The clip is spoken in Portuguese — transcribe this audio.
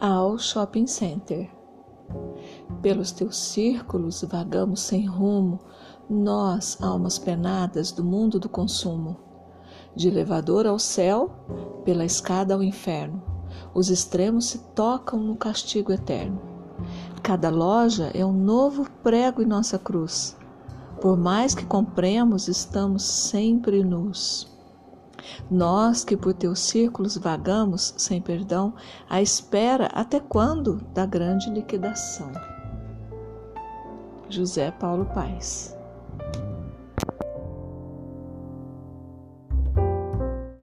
ao shopping center. Pelos teus círculos vagamos sem rumo, nós, almas penadas do mundo do consumo. De elevador ao céu, pela escada ao inferno, os extremos se tocam no castigo eterno. Cada loja é um novo prego em nossa cruz. Por mais que compremos, estamos sempre nus. Nós que por teus círculos vagamos sem perdão, à espera até quando da grande liquidação. José Paulo Paes